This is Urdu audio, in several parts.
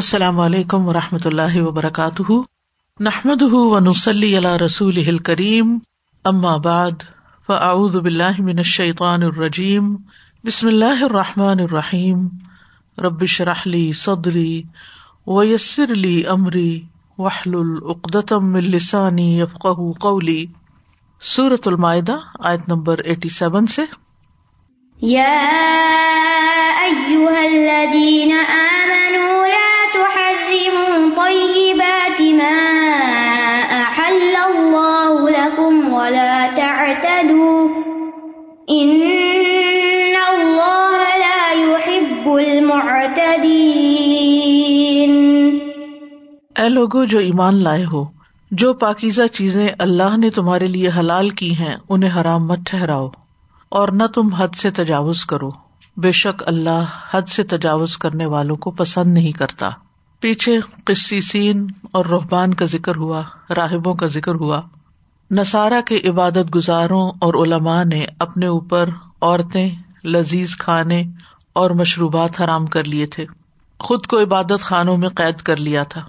السلام علیکم و رحمۃ اللہ وبرکاتہ۔ نحمد و نسلی اللہ رسول کریم بعد، فاعوذ باللہ من الشیطان الرجیم۔ بسم اللہ الرحمٰن الرحیم۔ ربش رحلی صدری ویسر علی عمری وحل العقدم السانی یفق قولی۔ صورت المائدہ، آیت نمبر ایٹی سیون سے۔ اے لوگو، جو ایمان لائے ہو، جو پاکیزہ چیزیں اللہ نے تمہارے لیے حلال کی ہیں، انہیں حرام مت ٹھہراؤ، اور نہ تم حد سے تجاوز کرو۔ بے شک اللہ حد سے تجاوز کرنے والوں کو پسند نہیں کرتا۔ پیچھے قصیسین اور روحبان کا ذکر ہوا، راہبوں کا ذکر ہوا۔ نصارہ کے عبادت گزاروں اور علماء نے اپنے اوپر عورتیں، لذیذ کھانے اور مشروبات حرام کر لیے تھے۔ خود کو عبادت خانوں میں قید کر لیا تھا۔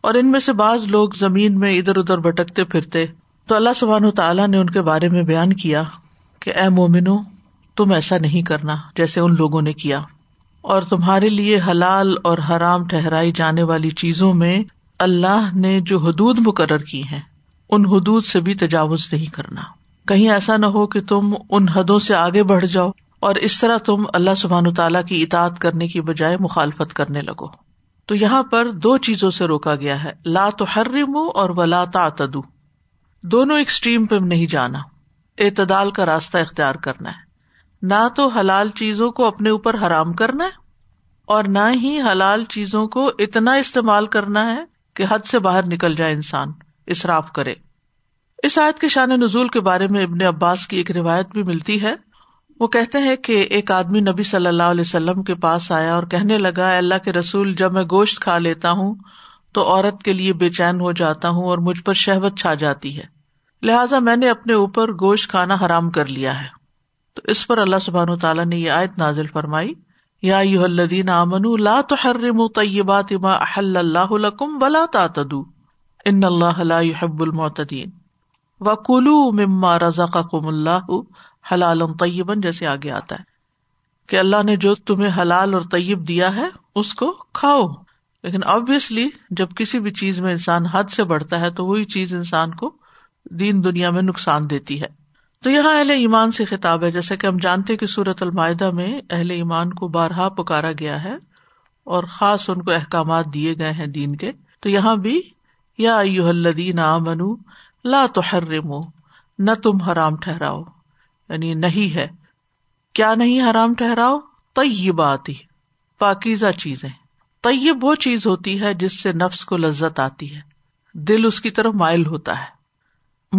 اور ان میں سے بعض لوگ زمین میں ادھر ادھر بھٹکتے پھرتے۔ تو اللہ سبحان تعالیٰ نے ان کے بارے میں بیان کیا کہ اے مومنو تم ایسا نہیں کرنا جیسے ان لوگوں نے کیا۔ اور تمہارے لیے حلال اور حرام ٹہرائی جانے والی چیزوں میں اللہ نے جو حدود مقرر کی ہیں، ان حدود سے بھی تجاوز نہیں کرنا۔ کہیں ایسا نہ ہو کہ تم ان حدوں سے آگے بڑھ جاؤ اور اس طرح تم اللہ سبحان تعالیٰ کی اطاعت کرنے کی بجائے مخالفت کرنے لگو۔ تو یہاں پر دو چیزوں سے روکا گیا ہے، لا تو ہر اور ولا تعتدو۔ دونوں ایکسٹریم پہ نہیں جانا۔ اعتدال کا راستہ اختیار کرنا ہے۔ نہ تو حلال چیزوں کو اپنے اوپر حرام کرنا ہے اور نہ ہی حلال چیزوں کو اتنا استعمال کرنا ہے کہ حد سے باہر نکل جائے انسان اصراف کرے۔ اس آیت کے شان نزول کے بارے میں ابن عباس کی ایک روایت بھی ملتی ہے۔ وہ کہتے ہیں کہ ایک آدمی نبی صلی اللہ علیہ وسلم کے پاس آیا اور کہنے لگا اللہ کے رسول، جب میں گوشت کھا لیتا ہوں تو عورت کے لیے بے چین ہو جاتا ہوں اور مجھ پر شہبت چھا جاتی ہے۔ لہٰذا میں نے اپنے اوپر گوشت کھانا حرام کر لیا ہے۔ تو اس پر اللہ سبحان تعالیٰ نے یہ آیت نازل فرمائی، یا یو الدین امن لا تو حرم طیبات اما احل اللہ لکم ولا تعتدوا، ان اللہ لا يحب المعتدین۔ وکلو مما رزقکم اللہ حلال طیبن جیسے آگے آتا ہے۔ کہ اللہ نے جو تمہیں حلال اور طیب دیا ہے، اس کو کھاؤ۔ لیکن ابویسلی جب کسی بھی چیز میں انسان حد سے بڑھتا ہے، تو وہی چیز انسان کو دین دنیا میں نقصان دیتی ہے۔ تو یہاں اہل ایمان سے خطاب ہے جیسے کہ ہم جانتے کہ سورت المائدہ میں اہل ایمان کو بارہا پکارا گیا ہے اور خاص ان کو احکامات دیے گئے ہیں دین کے۔ تو یہاں بھی یا الدین آ منو لا تو ہر نہ تم حرام ٹھہراؤ۔ یعنی نہیں ہے۔ کیا نہیں حرام ٹھہراؤ؟ طیبات ہی پاکیزہ چیزیں۔ طیب وہ چیز ہوتی ہے جس سے نفس کو لذت آتی ہے۔ دل اس کی طرف مائل ہوتا ہے۔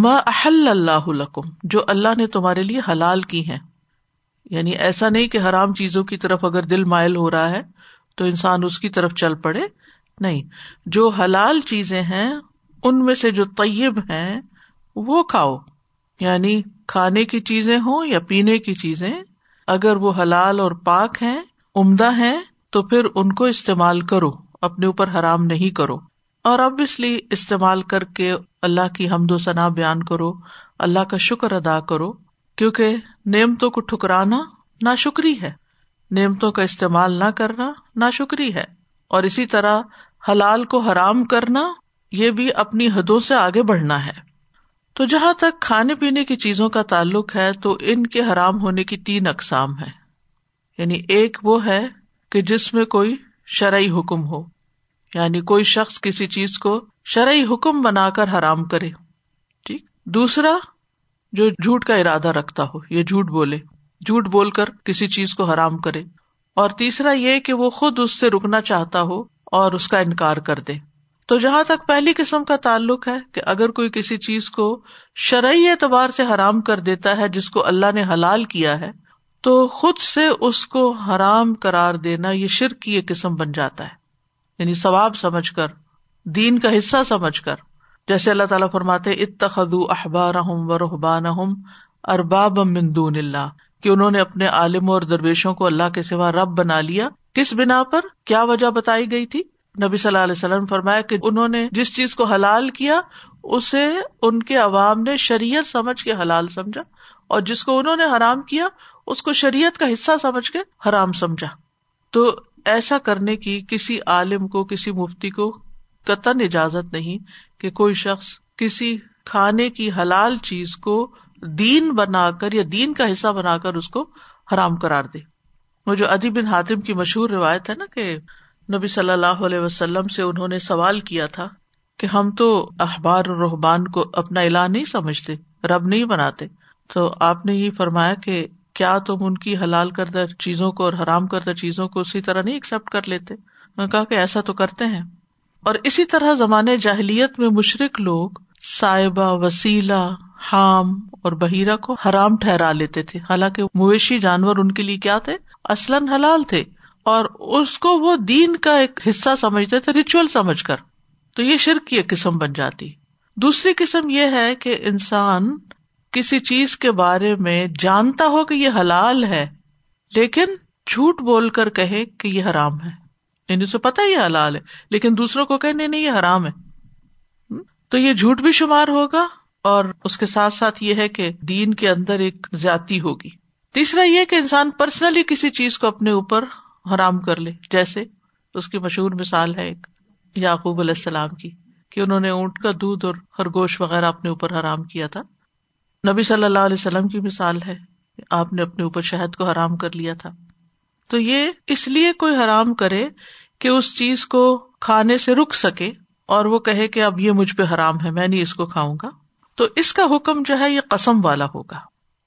احل اللہ لکم، جو اللہ نے تمہارے لیے حلال کی ہے یعنی ایسا نہیں کہ حرام چیزوں کی طرف اگر دل مائل ہو رہا ہے تو انسان اس کی طرف چل پڑے۔ نہیں، جو حلال چیزیں ہیں، ان میں سے جو طیب ہیں، وہ کھاؤ۔ یعنی کھانے کی چیزیں ہوں یا پینے کی چیزیں، اگر وہ حلال اور پاک ہیں، عمدہ ہیں، تو پھر ان کو استعمال کرو، اپنے اوپر حرام نہیں کرو۔ اور اب اس لیے استعمال کر کے اللہ کی حمد و ثنا بیان کرو، اللہ کا شکر ادا کرو، کیونکہ نعمتوں کو ٹھکرانا نہ شکری ہے۔ نعمتوں کا استعمال نہ کرنا نہ شکری ہے۔ اور اسی طرح حلال کو حرام کرنا، یہ بھی اپنی حدوں سے آگے بڑھنا ہے۔ تو جہاں تک کھانے پینے کی چیزوں کا تعلق ہے، تو ان کے حرام ہونے کی تین اقسام ہے یعنی ایک وہ ہے کہ جس میں کوئی شرعی حکم ہو۔ یعنی کوئی شخص کسی چیز کو شرعی حکم بنا کر حرام کرے، ٹھیک؟ دوسرا، جو جھوٹ کا ارادہ رکھتا ہو، یہ جھوٹ بولے، جھوٹ بول کر کسی چیز کو حرام کرے۔ اور تیسرا یہ کہ وہ خود اس سے رکنا چاہتا ہو اور اس کا انکار کر دے۔ تو جہاں تک پہلی قسم کا تعلق ہے کہ اگر کوئی کسی چیز کو شرعی اعتبار سے حرام کر دیتا ہے جس کو اللہ نے حلال کیا ہے، تو خود سے اس کو حرام قرار دینا یہ شرک کی ایک قسم بن جاتا ہے۔ یعنی ثواب سمجھ کر، دین کا حصہ سمجھ کر۔ جیسے اللہ تعالیٰ فرماتے اتخذ احبار و رحبان ارباب مندون اللہ۔ کہ انہوں نے اپنے عالم اور درویشوں کو اللہ کے سوا رب بنا لیا۔ کس بنا پر؟ کیا وجہ بتائی گئی تھی؟ نبی صلی اللہ علیہ وسلم فرمایا کہ انہوں نے جس چیز کو حلال کیا، اسے ان کے عوام نے شریعت سمجھ کے حلال سمجھا۔ اور جس کو انہوں نے حرام کیا، اس کو شریعت کا حصہ سمجھ کے حرام سمجھا۔ تو ایسا کرنے کی کسی عالم کو، کسی مفتی کو قطن اجازت نہیں کہ کوئی شخص کسی کھانے کی حلال چیز کو دین بنا کر یا دین کا حصہ بنا کر اس کو حرام کرار دے۔ وہ جو ادی بن حاتم کی مشہور روایت ہے نا کہ نبی صلی اللہ علیہ وسلم سے انہوں نے سوال کیا تھا کہ ہم تو اخبار رحبان کو اپنا اعلان نہیں سمجھتے، رب نہیں بناتے۔ تو آپ نے یہ فرمایا کہ کیا تم ان کی حلال کردہ چیزوں کو اور حرام کردہ چیزوں کو اسی طرح نہیں ایکسپٹ کر لیتے؟ میں کہا کہ ایسا تو کرتے ہیں۔ اور اسی طرح زمانے جاہلیت میں مشرق لوگ صاحبہ، وسیلہ، حام اور بحیرہ کو حرام ٹھہرا لیتے تھے۔ حالانکہ مویشی جانور ان کے لیے کیا تھے؟ اصلاً حلال تھے۔ اور اس کو وہ دین کا ایک حصہ سمجھتے تھے ریچول سمجھ کر۔ تو یہ شرک کی ایک قسم بن جاتی۔ دوسری قسم یہ ہے کہ انسان کسی چیز کے بارے میں جانتا ہو کہ یہ حلال ہے، لیکن جھوٹ بول کر کہے کہ یہ حرام ہے۔ یعنی اسے پتا یہ حلال ہے، لیکن دوسروں کو کہ نہیں نہیں یہ حرام ہے۔ تو یہ جھوٹ بھی شمار ہوگا اور اس کے ساتھ ساتھ یہ ہے کہ دین کے اندر ایک زیادتی ہوگی۔ تیسرا یہ کہ انسان پرسنلی کسی چیز کو اپنے اوپر حرام کر لے، جیسے اس کی مشہور مثال ہے ایک یعقوب علیہ السلام کی، کہ انہوں نے اونٹ کا دودھ اور خرگوش وغیرہ اپنے اوپر حرام کیا تھا۔ نبی صلی اللہ علیہ وسلم کی مثال ہے آپ نے اپنے اوپر شہد کو حرام کر لیا تھا۔ تو یہ اس لیے کوئی حرام کرے کہ اس چیز کو کھانے سے رک سکے اور وہ کہے کہ اب یہ مجھ پہ حرام ہے، میں نہیں اس کو کھاؤں گا۔ تو اس کا حکم جو ہے، یہ قسم والا ہوگا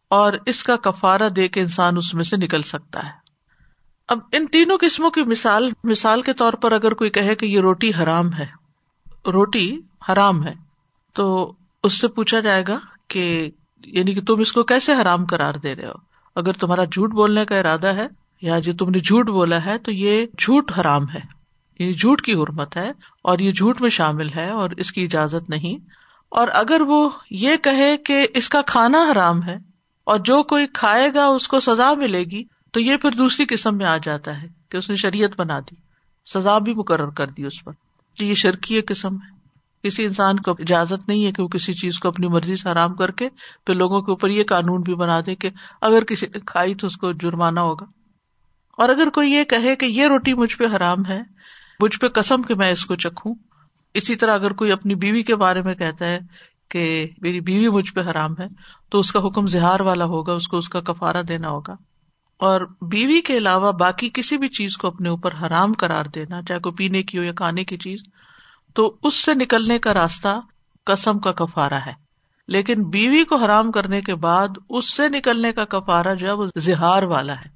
اور اس کا کفارہ دے کے انسان اس میں سے نکل سکتا ہے۔ اب ان تینوں قسموں کی مثال مثال کے طور پر اگر کوئی کہے کہ یہ روٹی حرام ہے، روٹی حرام ہے، تو اس سے پوچھا جائے گا کہ یعنی کہ تم اس کو کیسے حرام کرار دے رہے ہو؟ اگر تمہارا جھوٹ بولنے کا ارادہ ہے یا جو تم نے جھوٹ بولا ہے، تو یہ جھوٹ حرام ہے۔ یعنی جھوٹ کی حرمت ہے اور یہ جھوٹ میں شامل ہے اور اس کی اجازت نہیں۔ اور اگر وہ یہ کہے کہ اس کا کھانا حرام ہے اور جو کوئی کھائے گا، اس کو سزا ملے گی، تو یہ پھر دوسری قسم میں آ جاتا ہے کہ اس نے شریعت بنا دی، سزا بھی مقرر کر دی اس پر۔ یہ شرکی قسم ہے۔ کسی انسان کو اجازت نہیں ہے کہ وہ کسی چیز کو اپنی مرضی سے آرام کر کے پھر لوگوں کے اوپر یہ قانون بھی بنا دے کہ اگر کسی نے کھائی تو اس کو جرمانہ ہوگا۔ اور اگر کوئی یہ کہے کہ یہ روٹی مجھ پہ حرام ہے، مجھ پہ قسم کہ میں اس کو چکھوں۔ اسی طرح اگر کوئی اپنی بیوی کے بارے میں کہتا ہے کہ میری بیوی مجھ پہ حرام ہے، تو اس کا حکم زہار والا ہوگا، اس کو اس کا کفارا دینا ہوگا۔ اور بیوی کے علاوہ باقی کسی بھی چیز کو اپنے اوپر حرام کرار دینا، چاہے کوئی پینے کی ہو یا کھانے کی چیز تو اس سے نکلنے کا راستہ کسم کا کفارا ہے۔ لیکن بیوی کو حرام کرنے کے بعد اس سے نکلنے کا کفارا جو ہے وہ زہار والا ہے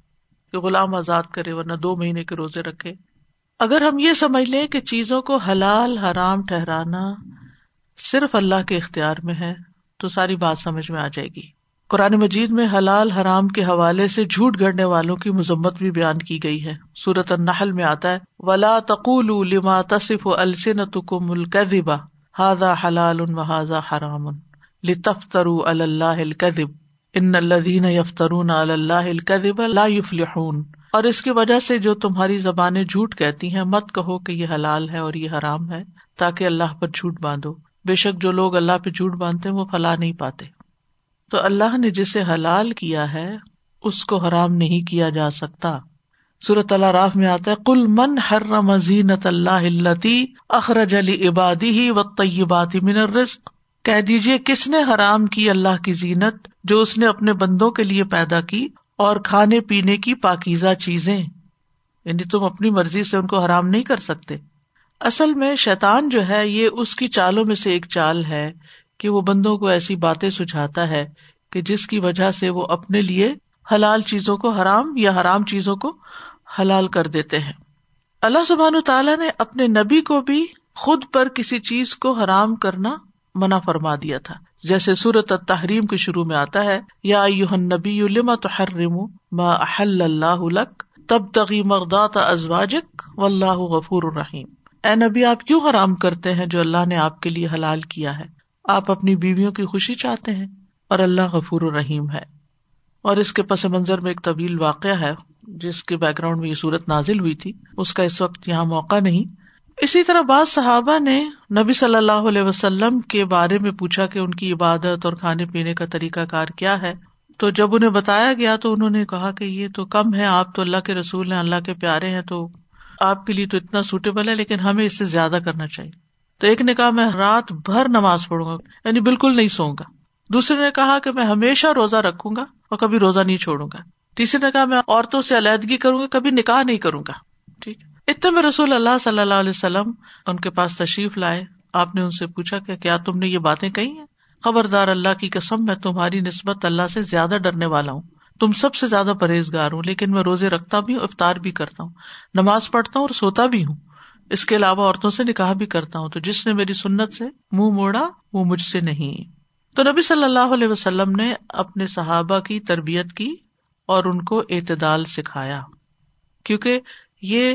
کہ غلام آزاد کرے ورنہ دو مہینے کے روزے رکھے۔ اگر ہم یہ سمجھ لیں کہ چیزوں کو حلال حرام ٹھہرانا صرف اللہ کے اختیار میں ہے تو ساری بات سمجھ میں آ جائے گی۔ قرآن مجید میں حلال حرام کے حوالے سے جھوٹ گڑنے والوں کی مذمت بھی بیان کی گئی ہے۔ سورت النحل میں آتا ہے، ولا تقول لما تصف السنتكم الكذبا هذا حلال وهذا حرام لتفتروا على الله الكذب ان الذين يفترون على الله الكذب لا يفلحون۔ اور اس کی وجہ سے جو تمہاری زبانیں جھوٹ کہتی ہیں، مت کہو کہ یہ حلال ہے اور یہ حرام ہے، تاکہ اللہ پر جھوٹ باندھو۔ بے شک جو لوگ اللہ پہ جھوٹ باندھتے ہیں، وہ فلاح نہیں پاتے۔ تو اللہ نے جسے حلال کیا ہے، اس کو حرام نہیں کیا جا سکتا۔ سورت اللہ راف میں آتا ہے کل من ہر مزینت اللہ اخرج علی عبادی ہی و طیباتی من رسق کہہ دیجیے کس نے حرام کی اللہ کی زینت جو اس نے اپنے بندوں کے لیے پیدا کی اور کھانے پینے کی پاکیزہ چیزیں؟ یعنی تم اپنی مرضی سے ان کو حرام نہیں کر سکتے۔ اصل میں شیتان جو ہے، یہ اس کی چالوں میں سے ایک چال ہے کہ وہ بندوں کو ایسی باتیں سجھاتا ہے کہ جس کی وجہ سے وہ اپنے لیے حلال چیزوں کو حرام یا حرام چیزوں کو حلال کر دیتے ہیں۔ اللہ سبحان تعالیٰ نے اپنے نبی کو بھی خود پر کسی چیز کو حرام کرنا منع فرما دیا تھا۔ جیسے سورت تحریم کے شروع میں آتا ہے، یا نبی اللہ تب تغی مردات ازواجک و اللہ غفور الرحیم اے نبی، آپ کیوں حرام کرتے ہیں جو اللہ نے آپ کے لیے حلال کیا ہے؟ آپ اپنی بیویوں کی خوشی چاہتے ہیں اور اللہ غفور الرحیم ہے۔ اور اس کے پس منظر میں ایک طویل واقعہ ہے، جس کے بیک گراؤنڈ میں یہ صورت نازل ہوئی تھی۔ اس کا اس وقت یہاں موقع نہیں۔ اسی طرح بعض صحابہ نے نبی صلی اللہ علیہ وسلم کے بارے میں پوچھا کہ ان کی عبادت اور کھانے پینے کا طریقہ کار کیا ہے۔ تو جب انہیں بتایا گیا تو انہوں نے کہا کہ یہ تو کم ہے، آپ تو اللہ کے رسول ہیں، اللہ کے پیارے ہیں، تو آپ کے لیے تو اتنا سوٹیبل ہے، لیکن ہمیں اس سے زیادہ کرنا چاہیے۔ تو ایک نے کہا، میں رات بھر نماز پڑھوں گا یعنی بالکل نہیں سوؤں گا۔ دوسرے نے کہا کہ میں ہمیشہ روزہ رکھوں گا اور کبھی روزہ نہیں چھوڑوں گا۔ تیسرے نے کہا، میں عورتوں سے علیحدگی کروں گا، کبھی نکاح نہیں کروں گا۔ ٹھیک۔ اتنے میں رسول اللہ صلی اللہ علیہ وسلم ان کے پاس تشریف لائے۔ آپ نے ان سے پوچھا کہ کیا تم نے یہ باتیں کہی ہیں؟ خبردار اللہ کی قسم، میں تمہاری نسبت اللہ سے زیادہ ڈرنے والا ہوں۔ تم سب سے زیادہ پرہیزگار ہوں لیکن میں روزے رکھتا بھی ہوں، افطار بھی کرتا ہوں، نماز پڑھتا ہوں اور سوتا بھی ہوں۔ اس کے علاوہ عورتوں سے نکاح بھی کرتا ہوں تو جس نے میری سنت سے منہ موڑا وہ مجھ سے نہیں۔ تو نبی صلی اللہ علیہ وسلم نے اپنے صحابہ کی تربیت کی اور ان کو اعتدال سکھایا۔ کیونکہ یہ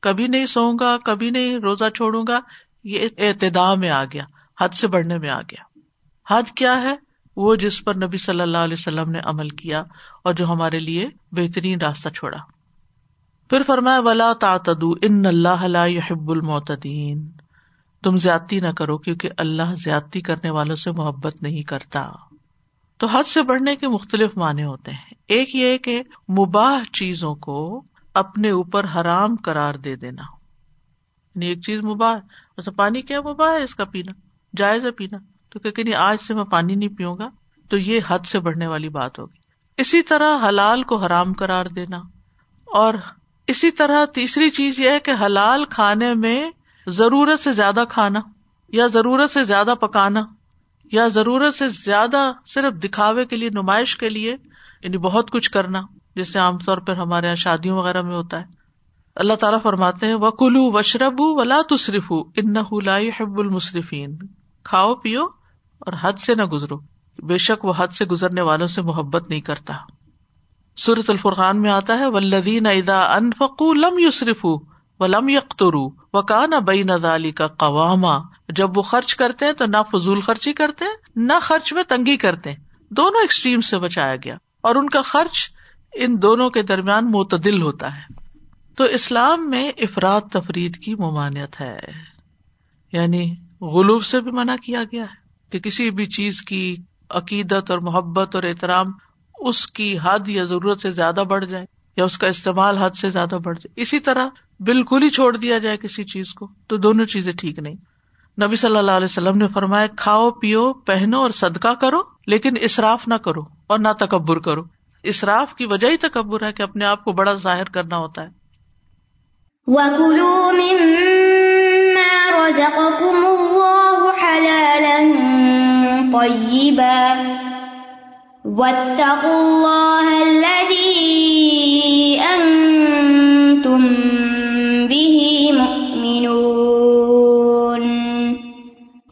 کبھی نہیں سوؤں گا، کبھی نہیں روزہ چھوڑوں گا، یہ اعتدا میں آ گیا، حد سے بڑھنے میں آ گیا۔ حد کیا ہے؟ وہ جس پر نبی صلی اللہ علیہ وسلم نے عمل کیا اور جو ہمارے لیے بہترین راستہ چھوڑا۔ پھر فرمایا، ولا تعتدو ان اللہ يحب المعتدین تم زیادتی نہ کرو کیونکہ اللہ زیادتی کرنے والوں سے محبت نہیں کرتا۔ تو حد سے بڑھنے کے مختلف معنی ہوتے ہیں۔ ایک یہ کہ مباح چیزوں کو اپنے اوپر حرام قرار دے دینا۔ یعنی ایک چیز مباح جیسے پانی کیا مباح ہے؟ اس کا پینا۔ جائز ہے پینا۔ تو کہ نہیں، آج سے میں پانی نہیں پیوں گا؟ تو یہ حد سے بڑھنے والی بات ہوگی۔ اسی طرح حلال کو حرام قرار دینا اور اسی طرح تیسری چیز یہ ہے کہ حلال کھانے میں ضرورت سے زیادہ کھانا، یا ضرورت سے زیادہ پکانا، یا ضرورت سے زیادہ صرف دکھاوے کے لیے، نمائش کے لیے یعنی بہت کچھ کرنا جیسے عام طور پر ہمارے یہاں شادیوں وغیرہ میں ہوتا ہے۔ اللہ تعالیٰ فرماتے ہیں و کلو وشرب ولا تصرف ان حب المصرفین کھاؤ، پیو اور حد سے نہ گزرو، بے شک وہ حد سے گزرنے والوں سے محبت نہیں کرتا۔ سورت الفرقان میں آتا ہے ولدین ادا انفقو لم یوسرف و لم یخترو بئی کا قواما۔ جب وہ خرچ کرتے ہیں تو نہ فضول خرچی کرتے ہیں، نہ خرچ میں تنگی کرتے ہیں۔ دونوں ایکسٹریم سے بچایا گیا۔ اور ان کا خرچ ان دونوں کے درمیان معتدل ہوتا ہے۔ تو اسلام میں افراد تفرید کی ممانعت ہے۔ یعنی غلوب سے بھی منع کیا گیا ہے کہ کسی بھی چیز کی عقیدت اور محبت اور احترام اس کی حد یا ضرورت سے زیادہ بڑھ جائے یا اس کا استعمال حد سے زیادہ بڑھ جائے۔ اسی طرح بالکل ہی چھوڑ دیا جائے کسی چیز کو تو دونوں چیزیں ٹھیک نہیں۔ نبی صلی اللہ علیہ وسلم نے فرمایا، کھاؤ، پیو، پہنو اور صدقہ کرو، لیکن اصراف نہ کرو اور نہ تکبر کرو۔ اصراف کی وجہ ہی تکبر ہے کہ اپنے آپ کو بڑا ظاہر کرنا ہوتا ہے۔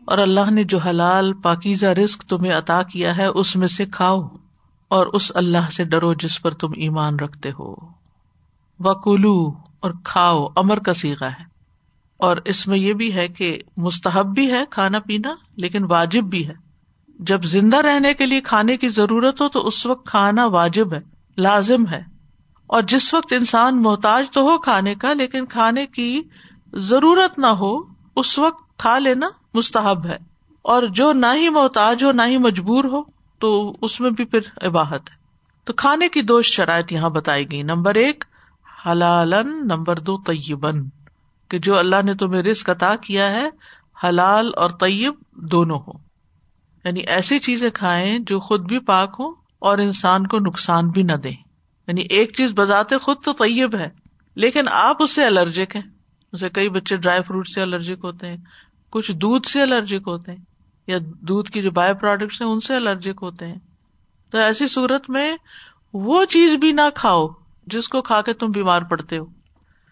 اور اللہ نے جو حلال پاکیزہ رسک تمہیں عطا کیا ہے، اس میں سے کھاؤ، اور اس اللہ سے ڈرو جس پر تم ایمان رکھتے ہو۔ وکلو اور کھاؤ، امر کا سیگا ہے۔ اور اس میں یہ بھی ہے کہ مستحب بھی ہے کھانا پینا، لیکن واجب بھی ہے۔ جب زندہ رہنے کے لیے کھانے کی ضرورت ہو تو اس وقت کھانا واجب ہے، لازم ہے۔ اور جس وقت انسان محتاج تو ہو کھانے کا، لیکن کھانے کی ضرورت نہ ہو، اس وقت کھا لینا مستحب ہے۔ اور جو نہ ہی محتاج ہو، نہ ہی مجبور ہو، تو اس میں بھی پھر عباہت ہے۔ تو کھانے کی دو شرائط یہاں بتائی گئی۔ نمبر ایک حلال نمبر دو، طیبن۔ کہ جو اللہ نے تمہیں رسک عطا کیا ہے، حلال اور طیب دونوں ہو یعنی ایسی چیزیں کھائیں جو خود بھی پاک ہو اور انسان کو نقصان بھی نہ دے یعنی ایک چیز بذات خود تو طیب ہے، لیکن آپ اس سے الرجک ہیں۔ اسے کئی بچے ڈرائی فروٹ سے الرجک ہوتے ہیں، کچھ دودھ سے الرجک ہوتے ہیں، یا دودھ کی جو بایو پروڈکٹس ہیں ان سے الرجک ہوتے ہیں۔ تو ایسی صورت میں وہ چیز بھی نہ کھاؤ جس کو کھا کے تم بیمار پڑتے ہو۔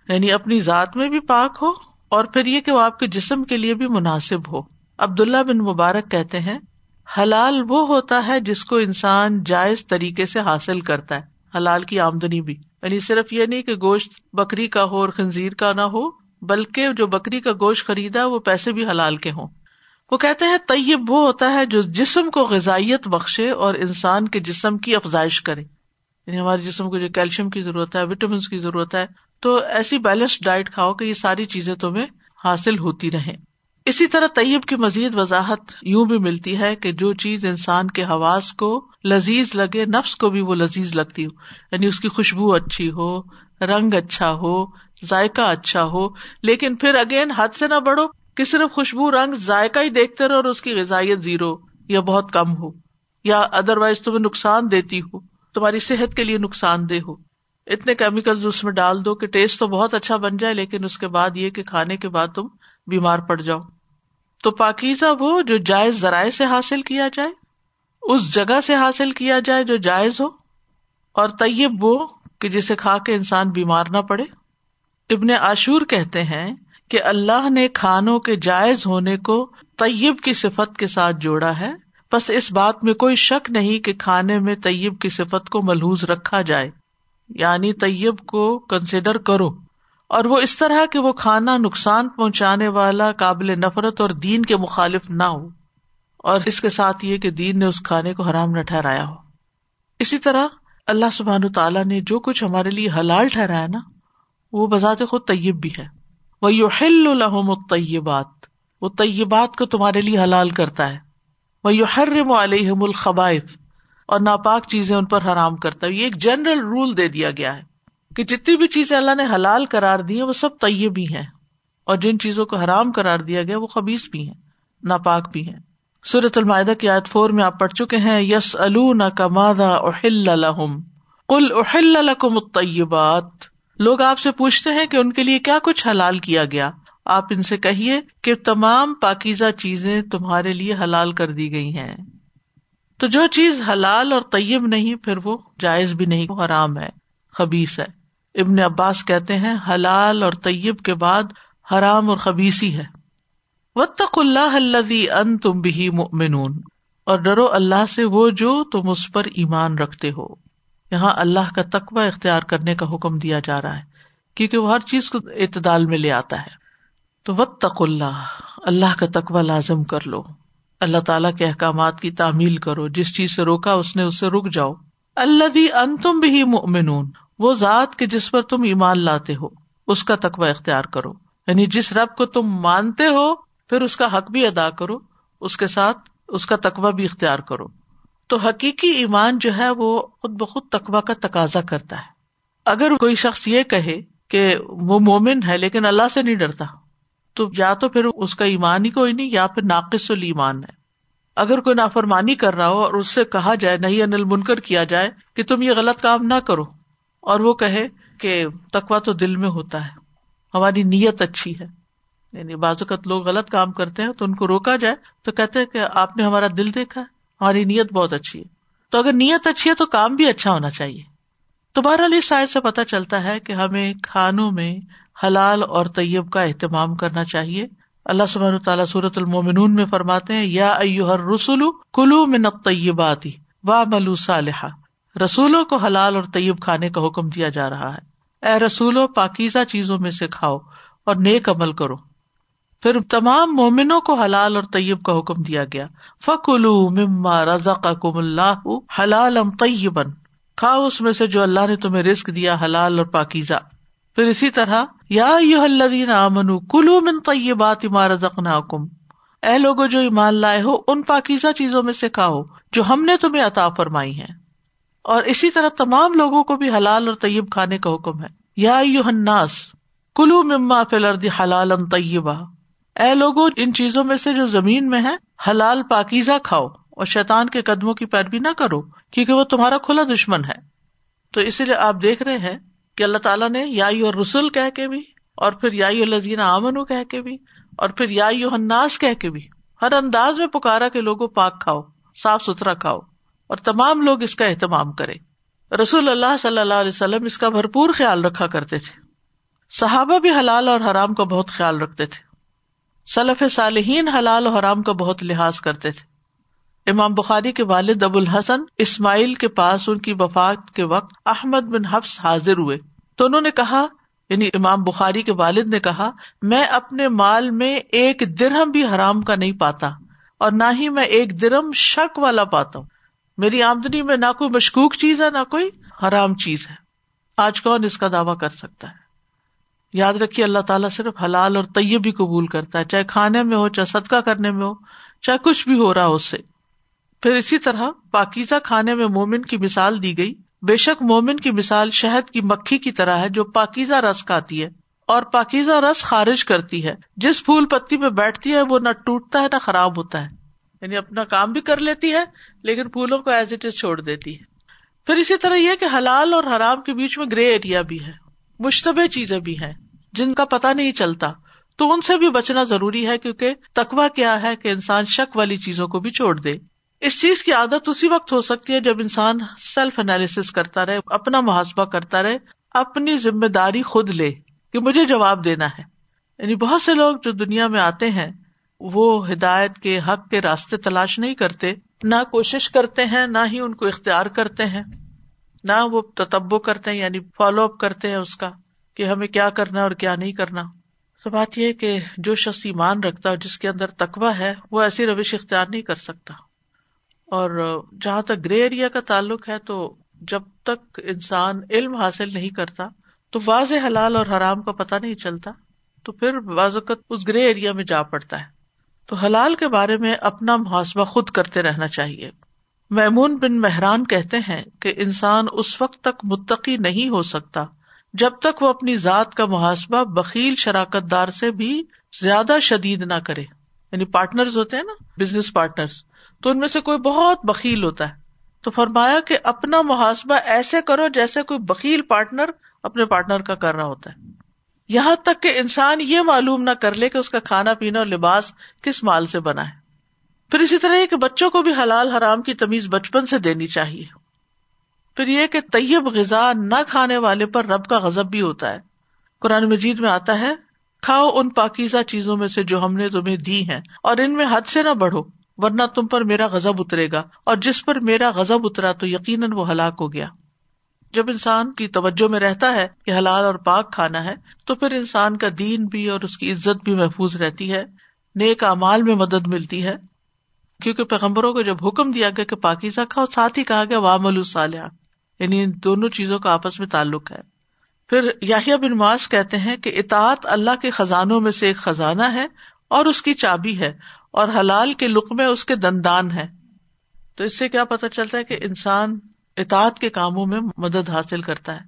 یعنی اپنی ذات میں بھی پاک ہو اور پھر یہ کہ وہ آپ کے جسم کے لیے بھی مناسب ہو۔ عبد اللہ بن مبارک کہتے ہیں حلال وہ ہوتا ہے جس کو انسان جائز طریقے سے حاصل کرتا ہے، حلال کی آمدنی بھی۔ یعنی صرف یہ نہیں کہ گوشت بکری کا ہو اور خنزیر کا نہ ہو، بلکہ جو بکری کا گوشت خریدا وہ پیسے بھی حلال کے ہوں۔ وہ کہتے ہیں، طیب وہ ہوتا ہے جو جسم کو غذائیت بخشے اور انسان کے جسم کی افزائش کرے۔ یعنی ہمارے جسم کو جو کیلشیم کی ضرورت ہے وٹامنس کی ضرورت ہے، تو ایسی بیلنس ڈائٹ کھاؤ کہ یہ ساری چیزیں تمہیں حاصل ہوتی رہے اسی طرح طیب کی مزید وضاحت یوں بھی ملتی ہے کہ جو چیز انسان کے حواس کو لذیذ لگے، نفس کو بھی وہ لذیذ لگتی ہو۔ یعنی اس کی خوشبو اچھی ہو، رنگ اچھا ہو، ذائقہ اچھا ہو، لیکن پھر اگین حد سے نہ بڑھو کہ صرف خوشبو، رنگ، ذائقہ ہی دیکھتے رہو اور اس کی غذائیت زیرو یا بہت کم ہو۔ یا ادر وائز تمہیں نقصان دیتی ہو، تمہاری صحت کے لیے نقصان دہ ہو۔ اتنے کیمیکل اس میں ڈال دو کہ ٹیسٹ تو بہت اچھا بن جائے، لیکن اس کے بعد یہ کہ کھانے کے بعد تم بیمار پڑ جاؤ۔ تو پاکیزہ وہ جو جائز ذرائع سے حاصل کیا جائے، اس جگہ سے حاصل کیا جائے جو جائز ہو، اور طیب وہ کہ جسے کھا کے انسان بیمار نہ پڑے۔ ابن عاشور کہتے ہیں کہ اللہ نے کھانوں کے جائز ہونے کو طیب کی صفت کے ساتھ جوڑا ہے۔ بس اس بات میں کوئی شک نہیں کہ کھانے میں طیب کی صفت کو ملحوظ رکھا جائے یعنی طیب کو کنسیڈر کرو۔ اور وہ اس طرح کہ وہ کھانا نقصان پہنچانے والا قابل نفرت اور دین کے مخالف نہ ہو اور اس کے ساتھ یہ کہ دین نے اس کھانے کو حرام نہ ٹھہرایا ہو۔ اسی طرح اللہ سبحان تعالیٰ نے جو کچھ ہمارے لیے حلال ٹھہرایا نا، وہ بذات خود طیب بھی ہے۔ وہ یو ہل الحم طیبات وہ طیبات کو تمہارے لیے حلال کرتا ہے۔ وہ یو حرم علیہم الخبائف اور ناپاک چیزیں ان پر حرام کرتا ہے۔ یہ ایک جنرل رول دے دیا گیا ہے۔ کہ جتنی بھی چیزیں اللہ نے حلال کرار دی ہیں، وہ سب طیب بھی ہیں۔ اور جن چیزوں کو حرام کرار دیا گیا، وہ خبیص بھی ہیں، ناپاک بھی ہیں۔ سورت المائدہ کی آیت فور میں آپ پڑھ چکے ہیں یس کمادا اہل الحم کل اہل الحکم الطیبات۔ لوگ آپ سے پوچھتے ہیں کہ ان کے لیے کیا کچھ حلال کیا گیا۔ آپ ان سے کہیے کہ تمام پاکیزہ چیزیں تمہارے لیے حلال کر دی گئی ہیں۔ تو جو چیز حلال اور طیب نہیں، پھر وہ جائز بھی نہیں حرام ہے خبیص ہے۔ ابن عباس کہتے ہیں، حلال اور طیب کے بعد حرام اور خبیسی ہے۔ وطق اللہ ان تم بھی مؤمنون۔ اور ڈرو اللہ سے وہ جو تم اس پر ایمان رکھتے ہو۔ یہاں اللہ کا تقوی اختیار کرنے کا حکم دیا جا رہا ہے، کیونکہ وہ ہر چیز کو اعتدال میں لے آتا ہے۔ تو وط اللہ اللہ کا تقوی لازم کر لو۔ اللہ تعالیٰ کے احکامات کی تعمیل کرو۔ جس چیز سے روکا اس نے، اس سے رک جاؤ۔ اللہ ان تم بھی مؤمنون۔ وہ ذات کے جس پر تم ایمان لاتے ہو، اس کا تقوی اختیار کرو۔ یعنی جس رب کو تم مانتے ہو، پھر اس کا حق بھی ادا کرو، اس کے ساتھ اس کا تقوی بھی اختیار کرو۔ تو حقیقی ایمان جو ہے، وہ خود بخود تقوا کا تقاضا کرتا ہے۔ اگر کوئی شخص یہ کہے کہ وہ مومن ہے لیکن اللہ سے نہیں ڈرتا، تو یا تو پھر اس کا ایمان ہی کوئی نہیں، یا پھر ناقص المان ہے۔ اگر کوئی نافرمانی کر رہا ہو اور اس سے کہا جائے، نہیں انل منکر کیا جائے کہ تم یہ غلط کام نہ کرو۔ اور وہ کہے کہ تقوا تو دل میں ہوتا ہے، ہماری نیت اچھی ہے۔ یعنی بعض اوقات لوگ غلط کام کرتے ہیں تو ان کو روکا جائے تو کہتے کہ آپ نے ہمارا دل دیکھا ہے، ہماری نیت بہت اچھی ہے۔ تو اگر نیت اچھی ہے تو کام بھی اچھا ہونا چاہیے۔ تو بہرحال اس سائز سے پتا چلتا ہے کہ ہمیں کھانوں میں حلال اور طیب کا اہتمام کرنا چاہیے۔ اللہ سبحانہ تعالیٰ صورت المومنون میں فرماتے ہیں، یا ہر رسول کلو میں طیباتی وا ملو صالحہ رسولوں کو حلال اور طیب کھانے کا حکم دیا جا رہا ہے۔ اے رسولو، پاکیزہ چیزوں میں سے کھاؤ اور نیک عمل کرو۔ پھر تمام مومنوں کو حلال اور طیب کا حکم دیا گیا۔ فکلو مما رضا کم اللہ حلال ام طیبن کھاؤ اس میں سے جو اللہ نے تمہیں رسک دیا، حلال اور پاکیزہ۔ پھر اسی طرح، یا الذین آمنو کلو من طیبات ما رزقناکم۔ اے لوگو، جو ایمان لائے ہو، ان پاکیزہ چیزوں میں سے کھاؤ جو ہم نے تمہیں عطا فرمائی ہیں۔ اور اسی طرح تمام لوگوں کو بھی حلال اور طیب کھانے کا حکم ہے۔ یا الناس کلو مما فلردی حلال طیبہ۔ اے لوگوں ان چیزوں میں سے جو زمین میں ہے حلال پاکیزہ کھاؤ اور شیطان کے قدموں کی پیروی نہ کرو، کیونکہ وہ تمہارا کھلا دشمن ہے۔ تو اسی لیے آپ دیکھ رہے ہیں کہ اللہ تعالیٰ نے یا اور رسول کہہ کے بھی، اور پھر یا الزین امن کہہ کے بھی، اور پھر یا الناس کہہ کے بھی، ہر انداز میں پکارا کہ لوگوں پاک کھاؤ، صاف ستھرا کھاؤ۔ اور تمام لوگ اس کا اہتمام کرے رسول اللہ صلی اللہ علیہ وسلم اس کا بھرپور خیال رکھا کرتے تھے۔ صحابہ بھی حلال اور حرام کا بہت خیال رکھتے تھے۔ سلف صالحین حلال و حرام کا بہت لحاظ کرتے تھے۔ امام بخاری کے والد ابو الحسن اسماعیل کے پاس ان کی وفات کے وقت احمد بن حفظ حاضر ہوئے۔ تو انہوں نے کہا یعنی امام بخاری کے والد نے کہا، میں اپنے مال میں ایک درہم بھی حرام کا نہیں پاتا اور نہ ہی میں ایک درم شک والا پاتا ہوں۔ میری آمدنی میں نہ کوئی مشکوک چیز ہے، نہ کوئی حرام چیز ہے۔ آج کون اس کا دعوی کر سکتا ہے؟ یاد رکھیے، اللہ تعالیٰ صرف حلال اور طیب بھی قبول کرتا ہے، چاہے کھانے میں ہو، چاہے صدقہ کرنے میں ہو، چاہے کچھ بھی ہو رہا ہو اس سے۔ پھر اسی طرح پاکیزہ کھانے میں مومن کی مثال دی گئی۔ بے شک مومن کی مثال شہد کی مکھی کی طرح ہے، جو پاکیزہ رس کھاتی ہے اور پاکیزہ رس خارج کرتی ہے۔ جس پھول پتی میں بیٹھتی ہے، وہ نہ ٹوٹتا ہے، نہ خراب ہوتا ہے۔ یعنی اپنا کام بھی کر لیتی ہے، لیکن پھولوں کو ایز اٹ از چھوڑ دیتی ہے۔ پھر اسی طرح یہ کہ حلال اور حرام کے بیچ میں گرے ایریا بھی ہے مشتبہ چیزیں بھی ہیں، جن کا پتا نہیں چلتا۔ تو ان سے بھی بچنا ضروری ہے کیونکہ تقوا کیا ہے کہ انسان شک والی چیزوں کو بھی چھوڑ دے۔ اس چیز کی عادت اسی وقت ہو سکتی ہے جب انسان سیلف انالیس کرتا رہے، اپنا محاسبہ کرتا رہے، اپنی ذمہ داری خود لے کہ مجھے جواب دینا ہے۔ یعنی بہت سے لوگ جو دنیا میں آتے ہیں وہ ہدایت کے حق کے راستے تلاش نہیں کرتے، نہ کوشش کرتے ہیں، نہ ہی ان کو اختیار کرتے ہیں، نہ وہ تتبو کرتے ہیں یعنی فالو اپ کرتے ہیں اس کا کہ ہمیں کیا کرنا اور کیا نہیں کرنا۔ تو بات یہ کہ جو شخص ایمان رکھتا ہے جس کے اندر تقوا ہے، وہ ایسی روش اختیار نہیں کر سکتا۔ اور جہاں تک گرے ایریا کا تعلق ہے، تو جب تک انسان علم حاصل نہیں کرتا، تو واضح حلال اور حرام کا پتہ نہیں چلتا، تو پھر بعض اوقات اس گرے ایریا میں جا پڑتا ہے۔ تو حلال کے بارے میں اپنا محاسبہ خود کرتے رہنا چاہیے۔ میمون بن مہران کہتے ہیں کہ انسان اس وقت تک متقی نہیں ہو سکتا جب تک وہ اپنی ذات کا محاسبہ بکیل شراکت دار سے بھی زیادہ شدید نہ کرے۔ یعنی پارٹنر ہوتے ہیں نا، بزنس پارٹنر تو ان میں سے کوئی بہت بکیل ہوتا ہے۔ تو فرمایا کہ اپنا محاسبہ ایسے کرو جیسے کوئی بکیل پارٹنر اپنے پارٹنر کا کر رہا ہوتا ہے۔ یہاں تک کہ انسان یہ معلوم نہ کر لے کہ اس کا کھانا پینا اور لباس کس مال سے بنا ہے۔ پھر اسی طرح کہ بچوں کو بھی حلال حرام کی تمیز بچپن سے دینی چاہیے۔ پھر یہ کہ طیب غذا نہ کھانے والے پر رب کا غزب بھی ہوتا ہے۔ قرآن مجید میں آتا ہے، کھاؤ ان پاکیزہ چیزوں میں سے جو ہم نے تمہیں دی ہیں، اور ان میں حد سے نہ بڑھو، ورنہ تم پر میرا غزب اترے گا، اور جس پر میرا غزب اترا تو یقیناً وہ ہلاک ہو گیا۔ جب انسان کی توجہ میں رہتا ہے کہ حلال اور پاک کھانا ہے، تو پھر انسان کا دین بھی اور اس کی عزت بھی محفوظ رہتی ہے، نیک امال میں مدد ملتی ہے۔ کیونکہ پیغمبروں کو جب حکم دیا گیا کہ پاکیزہ کھاؤ، ساتھ ہی کہا گیا وام الصالح یعنی ان دونوں چیزوں کا آپس میں تعلق ہے۔ پھر یاہیا بن ماس کہتے ہیں کہ اطاعت اللہ کے خزانوں میں سے ایک خزانہ ہے اور اس کی چابی ہے اور حلال کے لقمے اس کے دندان ہے تو اس سے کیا پتا چلتا ہے کہ انسان اطاعت کے کاموں میں مدد حاصل کرتا ہے۔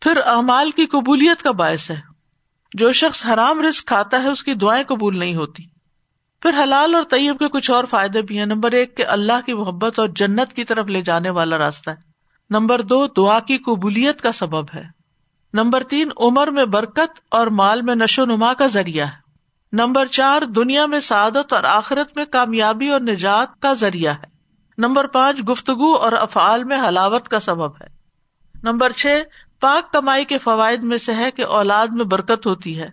پھر اعمال کی قبولیت کا باعث ہے۔ جو شخص حرام رسک کھاتا ہے، اس کی دعائیں قبول نہیں ہوتی۔ پھر حلال اور طیب کے کچھ اور فائدے بھی ہیں۔ نمبر ایک، کہ اللہ کی محبت اور جنت کی طرف لے جانے والا راستہ ہے۔ نمبر دو، دعا کی قبولیت کا سبب ہے۔ نمبر تین، عمر میں برکت اور مال میں نشو نما کا ذریعہ ہے۔ نمبر چار، دنیا میں سعادت اور آخرت میں کامیابی اور نجات کا ذریعہ ہے۔ نمبر پانچ، گفتگو اور افعال میں حلاوت کا سبب ہے۔ نمبر چھ، پاک کمائی کے فوائد میں سے ہے کہ اولاد میں برکت ہوتی ہے،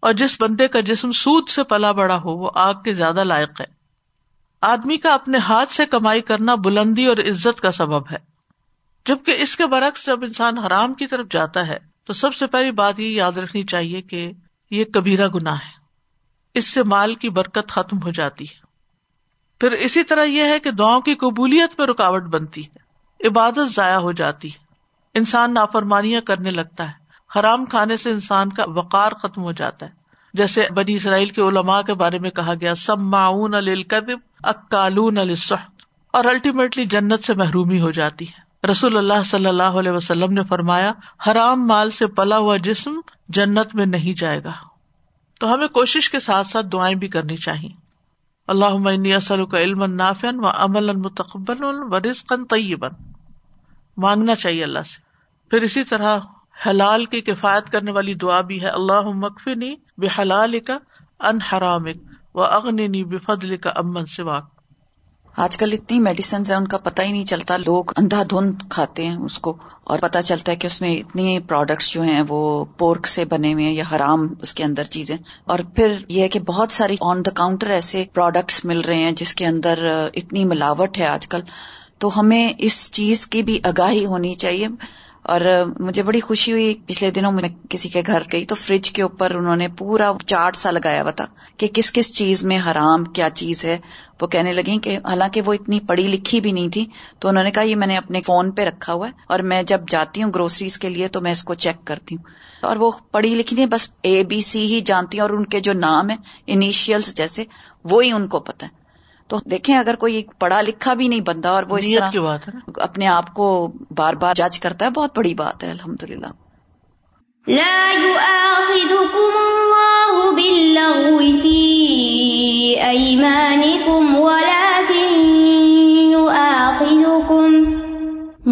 اور جس بندے کا جسم سود سے پلا بڑا ہو، وہ آگ کے زیادہ لائق ہے۔ آدمی کا اپنے ہاتھ سے کمائی کرنا بلندی اور عزت کا سبب ہے۔ جبکہ اس کے برعکس جب انسان حرام کی طرف جاتا ہے، تو سب سے پہلی بات یہ یاد رکھنی چاہیے کہ یہ کبیرہ گنا ہے۔ اس سے مال کی برکت ختم ہو جاتی ہے۔ پھر اسی طرح یہ ہے کہ دعاؤں کی قبولیت میں رکاوٹ بنتی ہے۔ عبادت ضائع ہو جاتی ہے۔ انسان نافرمانیاں کرنے لگتا ہے۔ حرام کھانے سے انسان کا وقار ختم ہو جاتا ہے۔ جیسے بنی اسرائیل کے علماء کے بارے میں کہا گیا سب معاون اکالون السحت اور الٹیمیٹلی جنت سے محرومی ہو جاتی ہے۔ رسول اللہ صلی اللہ علیہ وسلم نے فرمایا، حرام مال سے پلا ہوا جسم جنت میں نہیں جائے گا۔ تو ہمیں کوشش کے ساتھ ساتھ دعائیں بھی کرنی چاہیے۔ اللہ اصل کا علم نافن و عمل متقبل و رزقن طیبن مانگنا چاہیے اللہ سے۔ پھر اسی طرح حلال کی کفایت کرنے والی دعا بھی ہے اللہ مکفنی بحلال کا ان حرامک و اغنی بے کا امن سواک۔ آج کل اتنی میڈیسنز ہیں، ان کا پتہ ہی نہیں چلتا۔ لوگ اندھا دھند کھاتے ہیں اس کو، اور پتہ چلتا ہے کہ اس میں اتنی پروڈکٹس جو ہیں، وہ پورک سے بنے ہوئے ہیں یا حرام اس کے اندر چیزیں۔ اور پھر یہ ہے کہ بہت ساری آن دا کاؤنٹر ایسے پروڈکٹس مل رہے ہیں جس کے اندر اتنی ملاوٹ ہے آج کل۔ تو ہمیں اس چیز کی بھی آگاہی ہونی چاہیے۔ اور مجھے بڑی خوشی ہوئی پچھلے دنوں میں کسی کے گھر گئی تو فریج کے اوپر انہوں نے پورا چارٹ سا لگایا ہوا تھا کہ کس کس چیز میں حرام کیا چیز ہے۔ وہ کہنے لگی کہ حالانکہ وہ اتنی پڑھی لکھی بھی نہیں تھی تو انہوں نے کہا یہ میں نے اپنے فون پہ رکھا ہوا ہے اور میں جب جاتی ہوں گروسریز کے لیے تو میں اس کو چیک کرتی ہوں۔ اور وہ پڑھی لکھی نہیں، بس اے بی سی ہی جانتی ہوں اور ان کے جو نام ہے انیشیلس جیسے، وہی ان کو پتہ ہے۔ تو دیکھیں اگر کوئی پڑھا لکھا بھی نہیں بندہ اور وہ اس طرح کی بات ہے اپنے آپ کو بار بار جج کرتا ہے بہت بڑی بات ہے الحمد للہ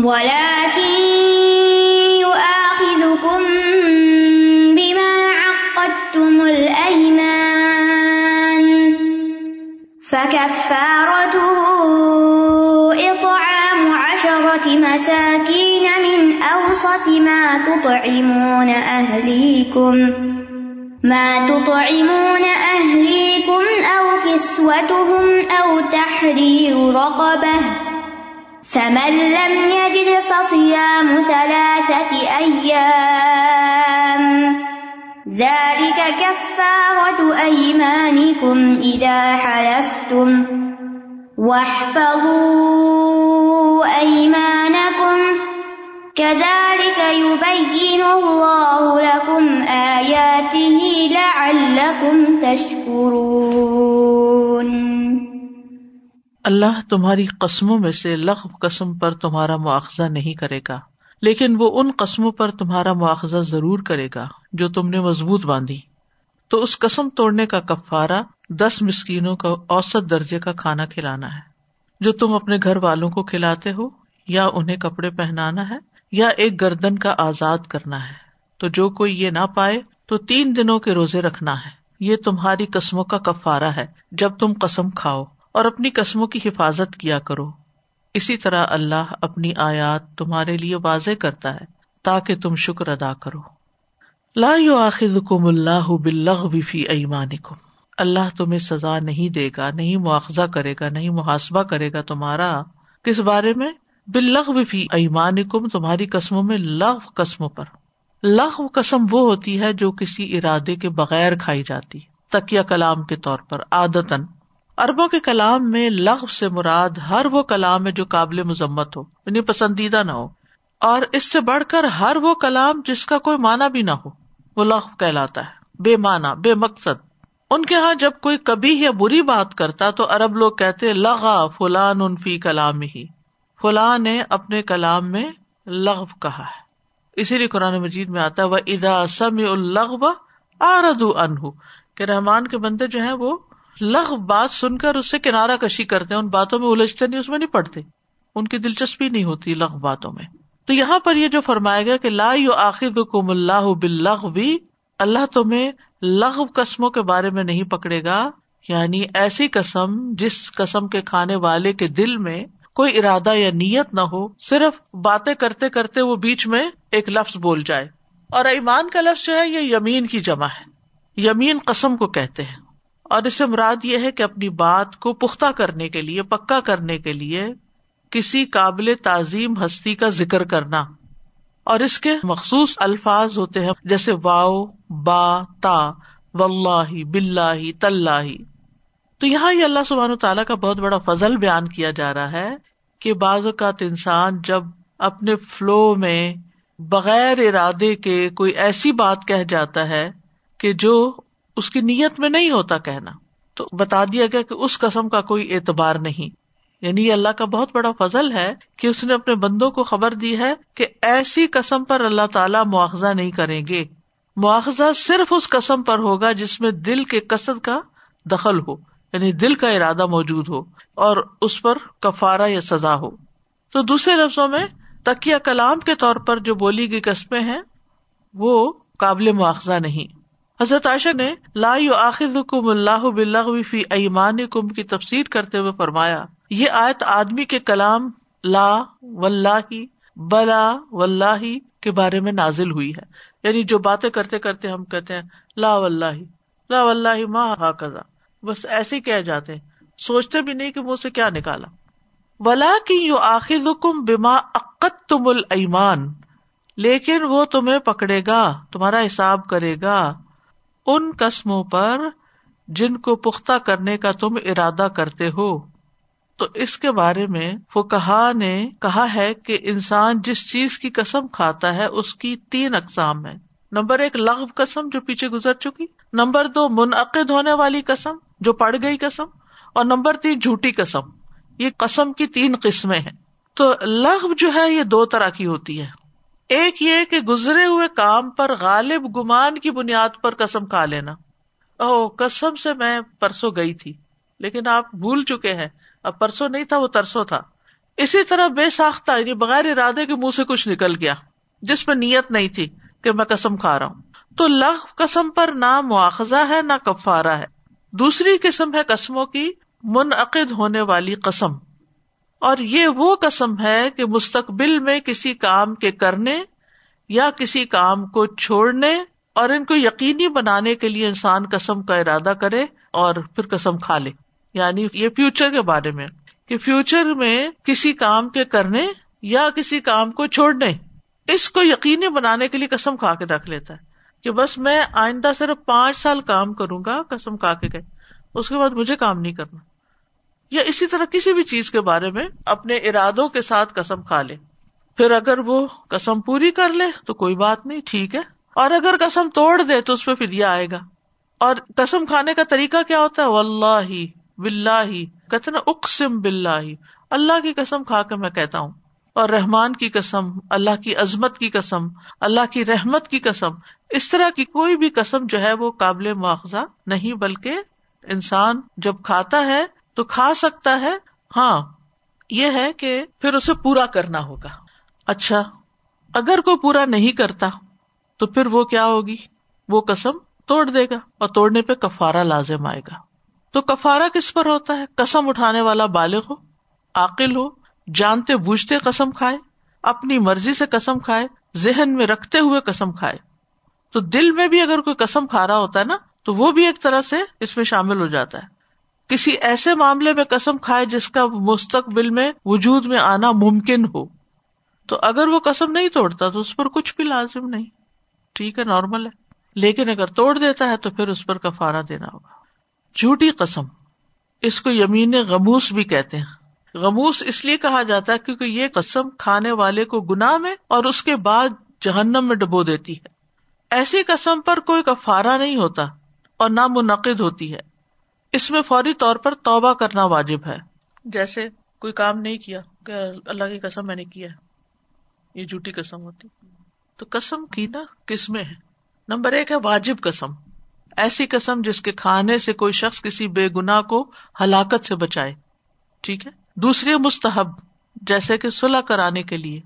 لا فكفارته إطعام عشرة مساكين من أوسط ما تطعمون أهليكم، ما تطعمون أهليكم أو كسوتهم أو تحرير رقبة. فمن لم يجد فصيام ثلاثة أيام ذلك كفارة أيمانكم إذا حلفتم. واحفظوا أيمانكم. كذلك يبين الله لكم آياته لعلكم تشكرون. اللہ تمہاری قسموں میں سے لغو قسم پر تمہارا مواخذہ نہیں کرے گا۔ لیکن وہ ان قسموں پر تمہارا مواخذہ ضرور کرے گا جو تم نے مضبوط باندھی۔ تو اس قسم توڑنے کا کفارہ دس مسکینوں کا اوسط درجے کا کھانا کھلانا ہے۔ جو تم اپنے گھر والوں کو کھلاتے ہو، یا انہیں کپڑے پہنانا ہے، یا ایک گردن کا آزاد کرنا ہے۔ تو جو کوئی یہ نہ پائے، تو تین دنوں کے روزے رکھنا ہے۔ یہ تمہاری قسموں کا کفارہ ہے۔ جب تم قسم کھاؤ اور اپنی قسموں کی حفاظت کیا کرو۔ اسی طرح اللہ اپنی آیات تمہارے لیے واضح کرتا ہے تاکہ تم شکر ادا کرو۔ لا کم اللہ فی ایمانکم۔ اللہ تمہیں سزا نہیں دے گا، نہیں مواخذہ کرے گا، نہیں محاسبہ کرے گا تمہارا۔ کس بارے میں؟ بلغ فی ایمانکم، تمہاری قسموں میں لغ قسموں پر۔ لغ قسم وہ ہوتی ہے جو کسی ارادے کے بغیر کھائی جاتی تکیا کلام کے طور پر عادتن اربوں کے کلام میں لغ سے مراد ہر وہ کلام ہے جو قابل مذمت ہو یعنی پسندیدہ نہ ہو۔ اور اس سے بڑھ کر ہر وہ کلام جس کا کوئی معنی بھی نہ ہو، وہ لغ کہلاتا ہے، بے معنی، بے مقصد۔ ان کے یہاں جب کوئی کبھی یا بری بات کرتا تو ارب لوگ کہتے لغا فلان ان فی کلام ہی۔ فلاں نے اپنے کلام میں لغ کہا ہے۔ اسی لیے قرآن مجید میں آتا ہے وہ ادا سم الغ آرد انہ کہ رحمان کے بندے جو ہیں وہ لغ بات سن کر اس سے کنارا کشی کرتے ان باتوں میں الجھتے نہیں، اس میں نہیں پڑھتے۔ ان کی دلچسپی نہیں ہوتی لغ باتوں میں۔ تو یہاں پر یہ جو فرمایا گیا کہ لا یو آخر کم اللہ بلغ بھی اللہ تمہیں لغ قسموں کے بارے میں نہیں پکڑے گا۔ یعنی ایسی قسم جس قسم کے کھانے والے کے دل میں کوئی ارادہ یا نیت نہ ہو، صرف باتیں کرتے کرتے وہ بیچ میں ایک لفظ بول جائے۔ اور ایمان کا لفظ جو ہے، یہ یمین کی جمع ہے۔ یمین قسم کو کہتے ہیں۔ اور اس سے مراد یہ ہے کہ اپنی بات کو پختہ کرنے کے لیے، پکا کرنے کے لیے کسی قابل تعظیم ہستی کا ذکر کرنا۔ اور اس کے مخصوص الفاظ ہوتے ہیں، جیسے واؤ با، تا و بلّہ تلّہ تو یہاں یہ اللہ سبحان تعالیٰ کا بہت بڑا فضل بیان کیا جا رہا ہے کہ بعض اوقات انسان جب اپنے فلو میں بغیر ارادے کے کوئی ایسی بات کہہ جاتا ہے کہ جو اس کی نیت میں نہیں ہوتا کہنا۔ تو بتا دیا گیا کہ اس قسم کا کوئی اعتبار نہیں۔ یعنی یہ اللہ کا بہت بڑا فضل ہے کہ اس نے اپنے بندوں کو خبر دی ہے کہ ایسی قسم پر اللہ تعالیٰ مواخذہ نہیں کریں گے۔ مواخذہ صرف اس قسم پر ہوگا جس میں دل کے قصد کا دخل ہو یعنی دل کا ارادہ موجود ہو اور اس پر کفارہ یا سزا ہو۔ تو دوسرے لفظوں میں تکیا کلام کے طور پر جو بولی گئی قسمیں ہیں، وہ قابل مواخذہ نہیں۔ حضرت عائشہ نے لا آخر کم اللہ بلغ فی ایمان کم کی تفسیر کرتے ہوئے فرمایا، یہ آیت آدمی کے کلام لا و بلا و کے بارے میں نازل ہوئی ہے۔ یعنی جو باتیں کرتے کرتے ہم کہتے ہیں لا و لا و ماں ہا کزا بس ایسے کہہ جاتے ہیں۔ سوچتے بھی نہیں کہ منہ سے کیا نکالا۔ ولا کی یو آخر کم بیما عقت تم المان لیکن وہ تمہیں پکڑے گا، تمہارا حساب کرے گا۔ ان قسموں پر جن کو پختہ کرنے کا تم ارادہ کرتے ہو۔ تو اس کے بارے میں فکہ نے کہا ہے کہ انسان جس چیز کی قسم کھاتا ہے، اس کی تین اقسام ہے نمبر ایک لغ قسم جو پیچھے گزر چکی۔ نمبر دو، منعقد ہونے والی قسم جو پڑ گئی قسم۔ اور نمبر تین، جھوٹی قسم۔ یہ قسم کی تین قسمیں ہیں۔ تو لغ جو ہے، یہ دو طرح کی ہوتی ہے۔ ایک یہ کہ گزرے ہوئے کام پر غالب گمان کی بنیاد پر قسم کھا لینا۔ او قسم سے میں پرسوں گئی تھی، لیکن آپ بھول چکے ہیں۔ اب پرسوں نہیں تھا، وہ ترسو تھا۔ اسی طرح بے ساختہ یعنی بغیر ارادے کے منہ سے کچھ نکل گیا، جس میں نیت نہیں تھی کہ میں قسم کھا رہا ہوں۔ تو لغ قسم پر نہ مواخذہ ہے، نہ کفارا ہے۔ دوسری قسم ہے قسموں کی منعقد ہونے والی قسم۔ اور یہ وہ قسم ہے کہ مستقبل میں کسی کام کے کرنے یا کسی کام کو چھوڑنے اور ان کو یقینی بنانے کے لیے انسان قسم کا ارادہ کرے اور پھر قسم کھا لے۔ یعنی یہ فیوچر کے بارے میں کہ فیوچر میں کسی کام کے کرنے یا کسی کام کو چھوڑنے۔ اس کو یقینی بنانے کے لیے قسم کھا کے رکھ لیتا ہے کہ بس میں آئندہ صرف پانچ سال کام کروں گا قسم کھا کے گئے اس کے بعد مجھے کام نہیں کرنا۔ یا اسی طرح کسی بھی چیز کے بارے میں اپنے ارادوں کے ساتھ قسم کھا لے۔ پھر اگر وہ قسم پوری کر لے تو کوئی بات نہیں، ٹھیک ہے۔ اور اگر قسم توڑ دے تو اس پہ فدیا آئے گا۔ اور قسم کھانے کا طریقہ کیا ہوتا ہے؟ اللہ بلّہ کہتے نا اقسم بلّہ اللہ کی قسم کھا کے میں کہتا ہوں۔ اور رحمان کی قسم، اللہ کی عظمت کی قسم، اللہ کی رحمت کی قسم۔ اس طرح کی کوئی بھی قسم جو ہے وہ قابل مواخذہ نہیں، بلکہ انسان جب کھاتا ہے تو کھا سکتا ہے؟ ہاں یہ ہے کہ پھر اسے پورا کرنا ہوگا۔ اچھا اگر کوئی پورا نہیں کرتا، تو پھر وہ کیا ہوگی؟ وہ قسم توڑ دے گا اور توڑنے پہ کفارا لازم آئے گا۔ تو کفارا کس پر ہوتا ہے؟ قسم اٹھانے والا بالغ ہو عقل ہو، جانتے بوجھتے قسم کھائے، اپنی مرضی سے قسم کھائے، ذہن میں رکھتے ہوئے قسم کھائے۔ تو دل میں بھی اگر کوئی قسم کھا رہا ہوتا ہے نا، تو وہ بھی ایک طرح سے اس میں شامل ہو جاتا ہے۔ کسی ایسے معاملے میں قسم کھائے جس کا مستقبل میں وجود میں آنا ممکن ہو، تو اگر وہ قسم نہیں توڑتا تو اس پر کچھ بھی لازم نہیں۔ ٹھیک ہے، نارمل ہے۔ لیکن اگر توڑ دیتا ہے تو پھر اس پر کفارا دینا ہوگا۔ جھوٹی قسم۔ اس کو یمین غموس بھی کہتے ہیں۔ غموس اس لیے کہا جاتا ہے کیونکہ یہ قسم کھانے والے کو گناہ میں اور اس کے بعد جہنم میں ڈبو دیتی ہے۔ ایسی قسم پر کوئی کفارا نہیں ہوتا اور نہ منعقد ہوتی ہے۔ اس میں فوری طور پر توبہ کرنا واجب ہے۔ جیسے کوئی کام نہیں کیا، کہ اللہ کی قسم میں نے کیا، یہ جھوٹی قسم ہوتی۔ تو قسم کی نا، کس میں ہے؟ نمبر ایک ہے واجب قسم۔ ایسی قسم جس کے کھانے سے کوئی شخص کسی بے گنا کو ہلاکت سے بچائے۔ ٹھیک ہے؟ دوسری مستحب، جیسے کہ صلاح کرانے کے لیے۔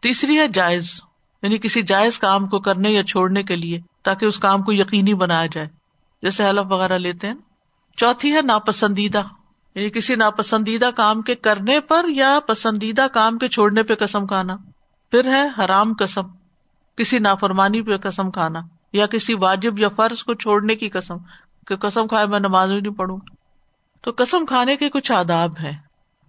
تیسری ہے جائز یعنی کسی جائز کام کو کرنے یا چھوڑنے کے لیے، تاکہ اس کام کو یقینی بنایا جائے۔ جیسے حلف وغیرہ لیتے ہیں۔ چوتھی ہے ناپسندیدہ یعنی کسی ناپسندیدہ کام کے کرنے پر یا پسندیدہ کام کے چھوڑنے پہ قسم کھانا۔ پھر ہے حرام قسم، کسی نافرمانی پہ قسم کھانا یا کسی واجب یا فرض کو چھوڑنے کی قسم، کہ قسم کھائے میں نماز نہیں پڑھوں۔ تو قسم کھانے کے کچھ آداب ہے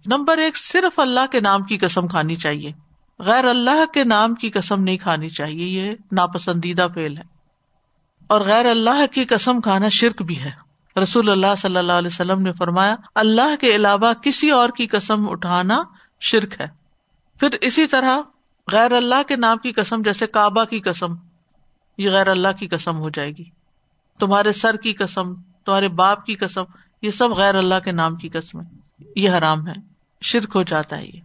نمبر ایک، صرف اللہ کے نام کی قسم کھانی چاہیے۔ غیر اللہ کے نام کی قسم نہیں کھانی چاہیے، یہ ناپسندیدہ فیل ہے۔ اور غیر اللہ کی قسم کھانا شرک بھی ہے۔ رسول اللہ صلی اللہ علیہ وسلم نے فرمایا، اللہ کے علاوہ کسی اور کی قسم اٹھانا شرک ہے۔ پھر اسی طرح غیر اللہ کے نام کی قسم، جیسے کعبہ کی قسم، یہ غیر اللہ کی قسم ہو جائے گی۔ تمہارے سر کی قسم، تمہارے باپ کی قسم، یہ سب غیر اللہ کے نام کی قسم یہ حرام ہے، شرک ہو جاتا ہے یہ۔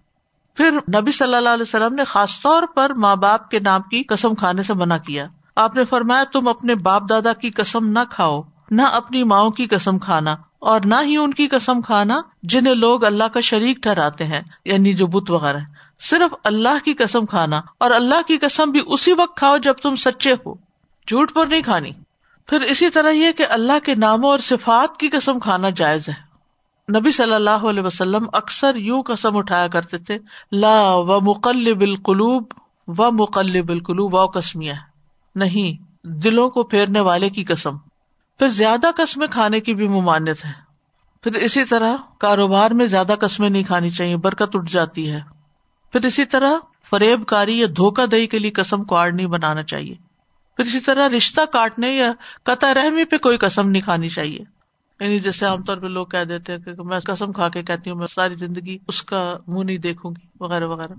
پھر نبی صلی اللہ علیہ وسلم نے خاص طور پر ماں باپ کے نام کی قسم کھانے سے منع کیا۔ آپ نے فرمایا، تم اپنے باپ دادا کی قسم نہ کھاؤ۔ نہ اپنی ماؤں کی قسم کھانا اور نہ ہی ان کی قسم کھانا جنہیں لوگ اللہ کا شریک ٹھہراتے ہیں یعنی جو بت وغیرہ۔ صرف اللہ کی قسم کھانا اور اللہ کی قسم بھی اسی وقت کھاؤ جب تم سچے ہو۔ جھوٹ پر نہیں کھانی۔ پھر اسی طرح یہ کہ اللہ کے ناموں اور صفات کی قسم کھانا جائز ہے۔ نبی صلی اللہ علیہ وسلم اکثر یوں قسم اٹھایا کرتے تھے، لا و مقلب القلوب و مقلب القلوب و قسمیہ۔ نہیں، دلوں کو پھیرنے والے کی قسم۔ پھر زیادہ قسمیں کھانے کی بھی ممانت ہے۔ پھر اسی طرح کاروبار میں زیادہ قسمیں نہیں کھانی چاہیے، برکت اٹھ جاتی ہے۔ پھر اسی طرح فریب کاری یا دھوکہ دہی کے لیے قسم کو آڑ نہیں بنانا چاہیے۔ پھر اسی طرح رشتہ کاٹنے یا قطع رحمی پہ کوئی قسم نہیں کھانی چاہیے۔ یعنی جیسے عام طور پہ لوگ کہہ دیتے ہیں کہ میں قسم کھا کے کہتی ہوں، میں ساری زندگی اس کا منہ نہیں دیکھوں گی، وغیرہ وغیرہ۔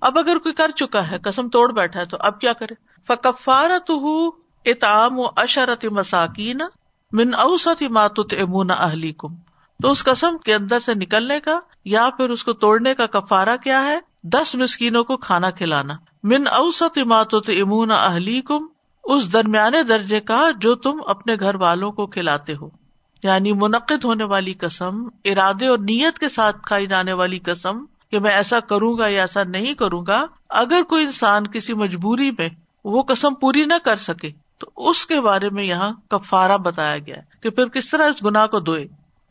اب اگر کوئی کر چکا ہے، قسم توڑ بیٹھا ہے تو اب کیا کرے؟ فکفارت اتام و اشرت مساکین من اوسط ماتت امون اہلی کم تو اس قسم کے اندر سے نکلنے کا یا پھر اس کو توڑنے کا کفارہ کیا ہے؟ دس مسکینوں کو کھانا کھلانا۔ من اوسط ماتت امون اہلی کم اس درمیانے درجے کا جو تم اپنے گھر والوں کو کھلاتے ہو۔ یعنی منعقد ہونے والی قسم، ارادے اور نیت کے ساتھ کھائی جانے والی قسم کہ میں ایسا کروں گا یا ایسا نہیں کروں گا، اگر کوئی انسان کسی مجبوری میں وہ قسم پوری نہ کر سکے تو اس کے بارے میں یہاں کفارا بتایا گیا کہ پھر کس طرح اس گنا کو دھوئے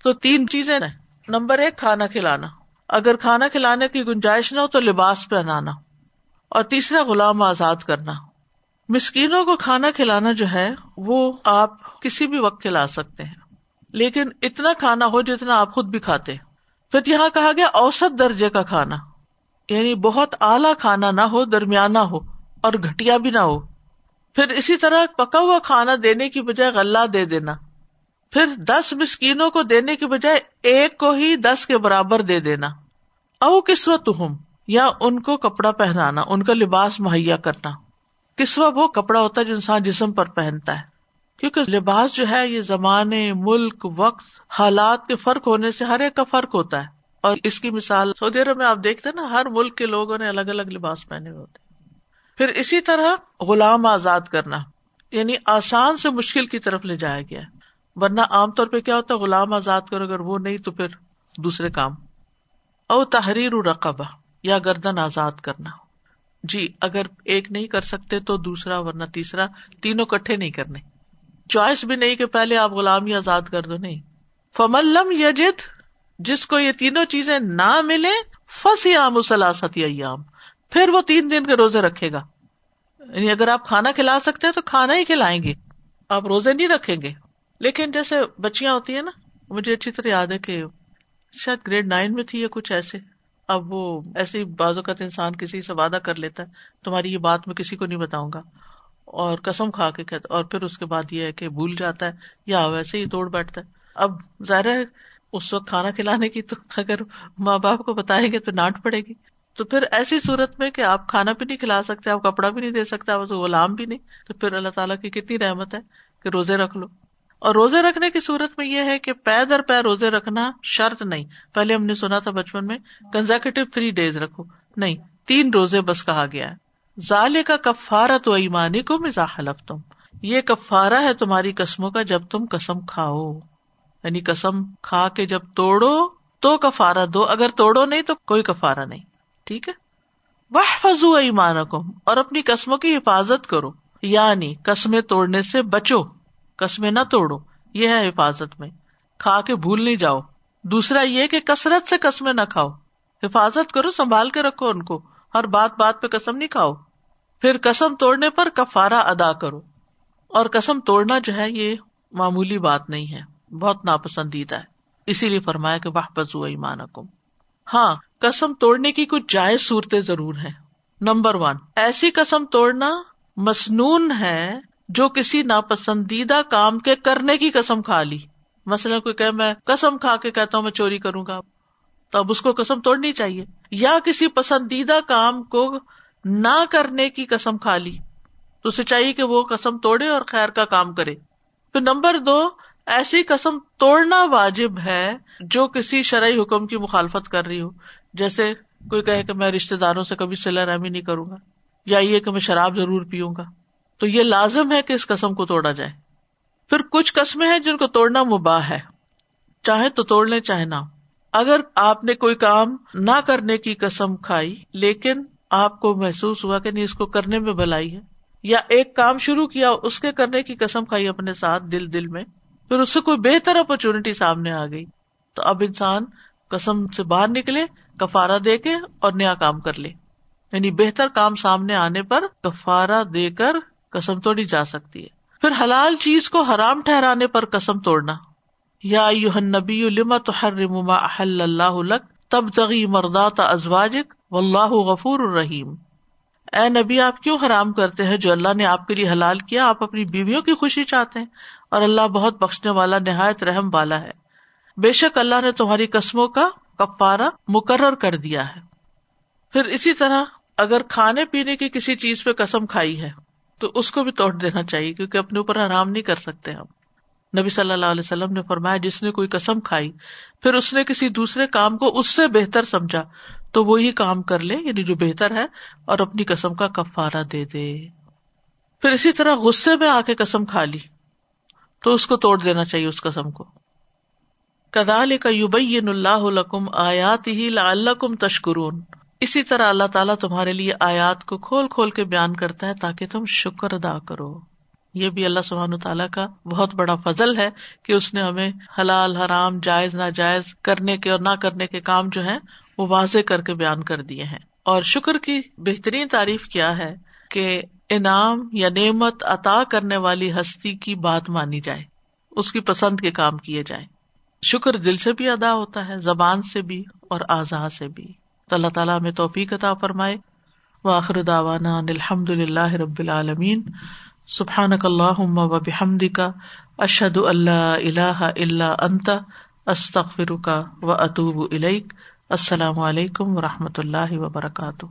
تو تین چیزیں نمبر ایک، کھانا کھلانا۔ اگر کھانا کھلانے کی گنجائش نہ ہو تو لباس پہنانا۔ اور تیسرا، غلام آزاد کرنا۔ مسکینوں کو کھانا کھلانا جو ہے، وہ آپ کسی بھی وقت کھلا سکتے ہیں۔ لیکن اتنا کھانا ہو جتنا آپ خود بھی کھاتے۔ پھر یہاں کہا گیا، اوسط درجے کا کھانا۔ یعنی بہت اعلیٰ کھانا نہ ہو، درمیانہ ہو اور گٹیا بھی نہ ہو۔ پھر اسی طرح پکا ہوا کھانا دینے کی بجائے غلہ دے دینا۔ پھر دس مسکینوں کو دینے کی بجائے ایک کو ہی دس کے برابر دے دینا۔ او کسوت ہوں یا ان کو کپڑا پہنانا، ان کا لباس مہیا کرنا۔ کسوا وہ کپڑا ہوتا ہے جو انسان جسم پر پہنتا ہے۔ کیونکہ لباس جو ہے، یہ زمانے، ملک، وقت، حالات کے فرق ہونے سے ہر ایک کا فرق ہوتا ہے۔ اور اس کی مثال، سعودی عرب میں آپ دیکھتے ہیں نا، ہر ملک کے لوگوں نے الگ الگ لباس پہنے ہوتے ہیں۔ پھر اسی طرح غلام آزاد کرنا یعنی آسان سے مشکل کی طرف لے جایا گیا۔ ورنہ عام طور پہ کیا ہوتا ہے غلام آزاد کرو، اگر وہ نہیں تو پھر دوسرے کام۔ او تحریر رقبہ یا گردن آزاد کرنا۔ جی اگر ایک نہیں کر سکتے تو دوسرا، ورنہ تیسرا، تینوں کٹھے نہیں کرنے۔ چوائس بھی نہیں کہ پہلے آپ غلام ہی آزاد کر دو، نہیں۔ فملم یجد، جس کو یہ تینوں چیزیں نہ ملے فس عام سلاست ایام۔ پھر وہ تین دن کے روزے رکھے گا۔ یعنی اگر آپ کھانا کھلا سکتے تو کھانا ہی کھلائیں گے۔ آپ روزے نہیں رکھیں گے۔ لیکن جیسے بچیاں ہوتی ہیں نا، مجھے اچھی طرح یاد ہے کہ شاید گریڈ نائن میں تھی یا کچھ ایسے۔ اب وہ ایسی بعض اوقات انسان کسی سے وعدہ کر لیتا ہے، تمہاری یہ بات میں کسی کو نہیں بتاؤں گا۔ اور قسم کھا کے کہتا، اور پھر اس کے بعد یہ ہے کہ بھول جاتا ہے یا ویسے ہی توڑ بیٹھتا ہے۔ اب ظاہر ہے، اس وقت کھانا کھلانے کی تو اگر ماں باپ کو بتائیں گے تو ڈانٹ پڑے گی۔ تو پھر ایسی صورت میں کہ آپ کھانا بھی نہیں کھلا سکتے، آپ کپڑا بھی نہیں دے سکتے، آپ غلام بھی نہیں، تو پھر اللہ تعالیٰ کی کتنی رحمت ہے کہ روزے رکھ لو۔ اور روزے رکھنے کی صورت میں یہ ہے کہ پے در پے روزے رکھنا شرط نہیں۔ پہلے ہم نے سنا تھا بچپن میں کنزیکٹو تھری ڈیز رکھو۔ نہیں، تین روزے بس کہا گیا ہے۔ ظال کا کفارا تو ایمانی کو مزا حلف تم یہ کفارا ہے تمہاری قسموں کا جب تم قسم کھاؤ۔ یعنی قسم کھا کے جب توڑو تو کفارا دو، اگر توڑو نہیں تو کوئی کفارا نہیں۔ ٹھیک ہے؟ وہ فضو ایمان اور اپنی قسموں کی حفاظت کرو۔ یعنی قسمیں توڑنے سے بچو، قسمیں نہ توڑو۔ یہ ہے حفاظت میں۔ کھا کے بھول نہیں جاؤ۔ دوسرا یہ کہ کثرت سے قسمیں نہ کھاؤ۔ حفاظت کرو، سنبھال کے رکھو ان کو۔ ہر بات بات پہ قسم نہیں کھاؤ۔ پھر قسم توڑنے پر کفارا ادا کرو۔ اور قسم توڑنا جو ہے، یہ معمولی بات نہیں ہے۔ بہت ناپسندیدہ ہے۔ اسی لیے فرمایا کہ واہ بزو ایمان کم ہاں قسم توڑنے کی کچھ جائز صورتیں ضرور ہیں۔ نمبر ون، ایسی قسم توڑنا مصنون ہے جو کسی ناپسندیدہ کام کے کرنے کی قسم کھا لی۔ مثلاً کوئی کہ میں قسم کھا کے کہتا ہوں، میں چوری کروں گا۔ تو اب اس کو قسم توڑنی چاہیے۔ یا کسی پسندیدہ کام کو نہ کرنے کی قسم کھا لی۔ تو اسے چاہیے کہ وہ قسم توڑے اور خیر کا کام کرے۔ پھر نمبر دو ایسی قسم توڑنا واجب ہے جو کسی شرعی حکم کی مخالفت کر رہی ہو۔ جیسے کوئی کہے کہ میں رشتے داروں سے کبھی سلا رحمی نہیں کروں گا یا یہ کہ میں شراب ضرور پیوں گا۔ تو یہ لازم ہے کہ اس قسم کو توڑا جائے۔ پھر کچھ قسمیں ہیں جن کو توڑنا مباح ہے۔ چاہے تو توڑ لیں، چاہے نہ۔ اگر آپ نے کوئی کام نہ کرنے کی قسم کھائی، لیکن آپ کو محسوس ہوا کہ نہیں، اس کو کرنے میں بھلائی ہے، یا ایک کام شروع کیا، اس کے کرنے کی قسم کھائی اپنے ساتھ دل دل میں پھر اس سے کوئی بہتر اپرچونٹی سامنے آ گئی۔ تو اب انسان قسم سے باہر نکلے کفارا دے کے اور نیا کام کر لے۔ یعنی بہتر کام سامنے آنے پر کفارا دے کر قسم توڑی جا سکتی ہے۔ پھر حلال چیز کو حرام ٹھہرانے پر قسم توڑنا۔ یا نبی لما تو ہر اللہ تب تغی مردات ازواجک و اللہ غفور الرحیم۔ اے نبی، آپ کیوں حرام کرتے ہیں جو اللہ نے آپ کے لیے حلال کیا؟ آپ اپنی بیویوں کی خوشی چاہتے ہیں۔ اور اللہ بہت بخشنے والا، نہایت رحم والا ہے۔ بے شک اللہ نے تمہاری قسموں کا کپارا مقرر کر دیا ہے۔ پھر اسی طرح اگر کھانے پینے کی کسی چیز پہ قسم کھائی ہے، تو اس کو بھی توڑ دینا چاہیے، کیونکہ اپنے اوپر آرام نہیں کر سکتے ہم۔ نبی صلی اللہ علیہ وسلم نے فرمایا، جس نے کوئی قسم کھائی، پھر اس نے کسی دوسرے کام کو اس سے بہتر سمجھا، تو وہی کام کر لے یعنی جو بہتر ہے، اور اپنی قسم کا کفارا دے دے۔ پھر اسی طرح غصے میں آ کے قسم کھا لی۔ تو اس کو توڑ دینا چاہیے اس قسم کو۔ کدال کا یوبئی اللہ آیات ہی کم تشکرون۔ اسی طرح اللہ تعالیٰ تمہارے لیے آیات کو کھول کھول کے بیان کرتا ہے تاکہ تم شکر ادا کرو۔ یہ بھی اللہ سبحان تعالیٰ کا بہت بڑا فضل ہے کہ اس نے ہمیں حلال، حرام، جائز، ناجائز کرنے کے اور نہ کرنے کے کام جو ہے وہ واضح کر کے بیان کر دیے ہیں۔ اور شکر کی بہترین تعریف کیا ہے کہ انعام یا نعمت عطا کرنے والی ہستی کی بات مانی جائے، اس کی پسند کے کام کیے جائیں۔ شکر دل سے بھی ادا ہوتا ہے، زبان سے بھی اور آزاد سے بھی۔ تو اللہ تعالیٰ میں توفیق عطا فرمائے۔ واخر داوانا الحمد اللہ رب العالمین۔ سبحان اللہ و بحمد کا اشد اللہ اللہ اللہ انت استخر کا و اطوب السلام علیکم و رحمۃ اللہ وبرکاتہ۔